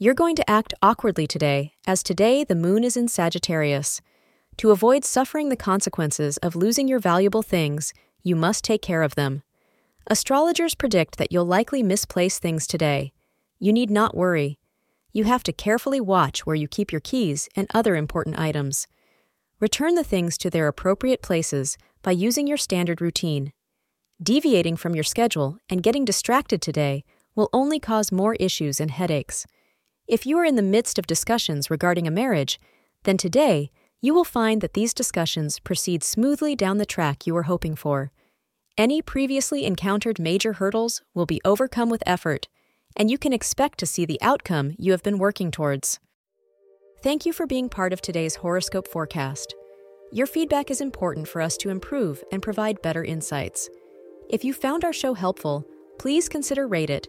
you're going to act awkwardly today, as today the moon is in Sagittarius. To avoid suffering the consequences of losing your valuable things, you must take care of them. Astrologers predict that you'll likely misplace things today. You need not worry. You have to carefully watch where you keep your keys and other important items. Return the things to their appropriate places by using your standard routine. Deviating from your schedule and getting distracted today will only cause more issues and headaches. If you are in the midst of discussions regarding a marriage, then today you will find that these discussions proceed smoothly down the track you were hoping for. Any previously encountered major hurdles will be overcome with effort, and you can expect to see the outcome you have been working towards. Thank you for being part of today's horoscope forecast. Your feedback is important for us to improve and provide better insights. If you found our show helpful, please consider rate it.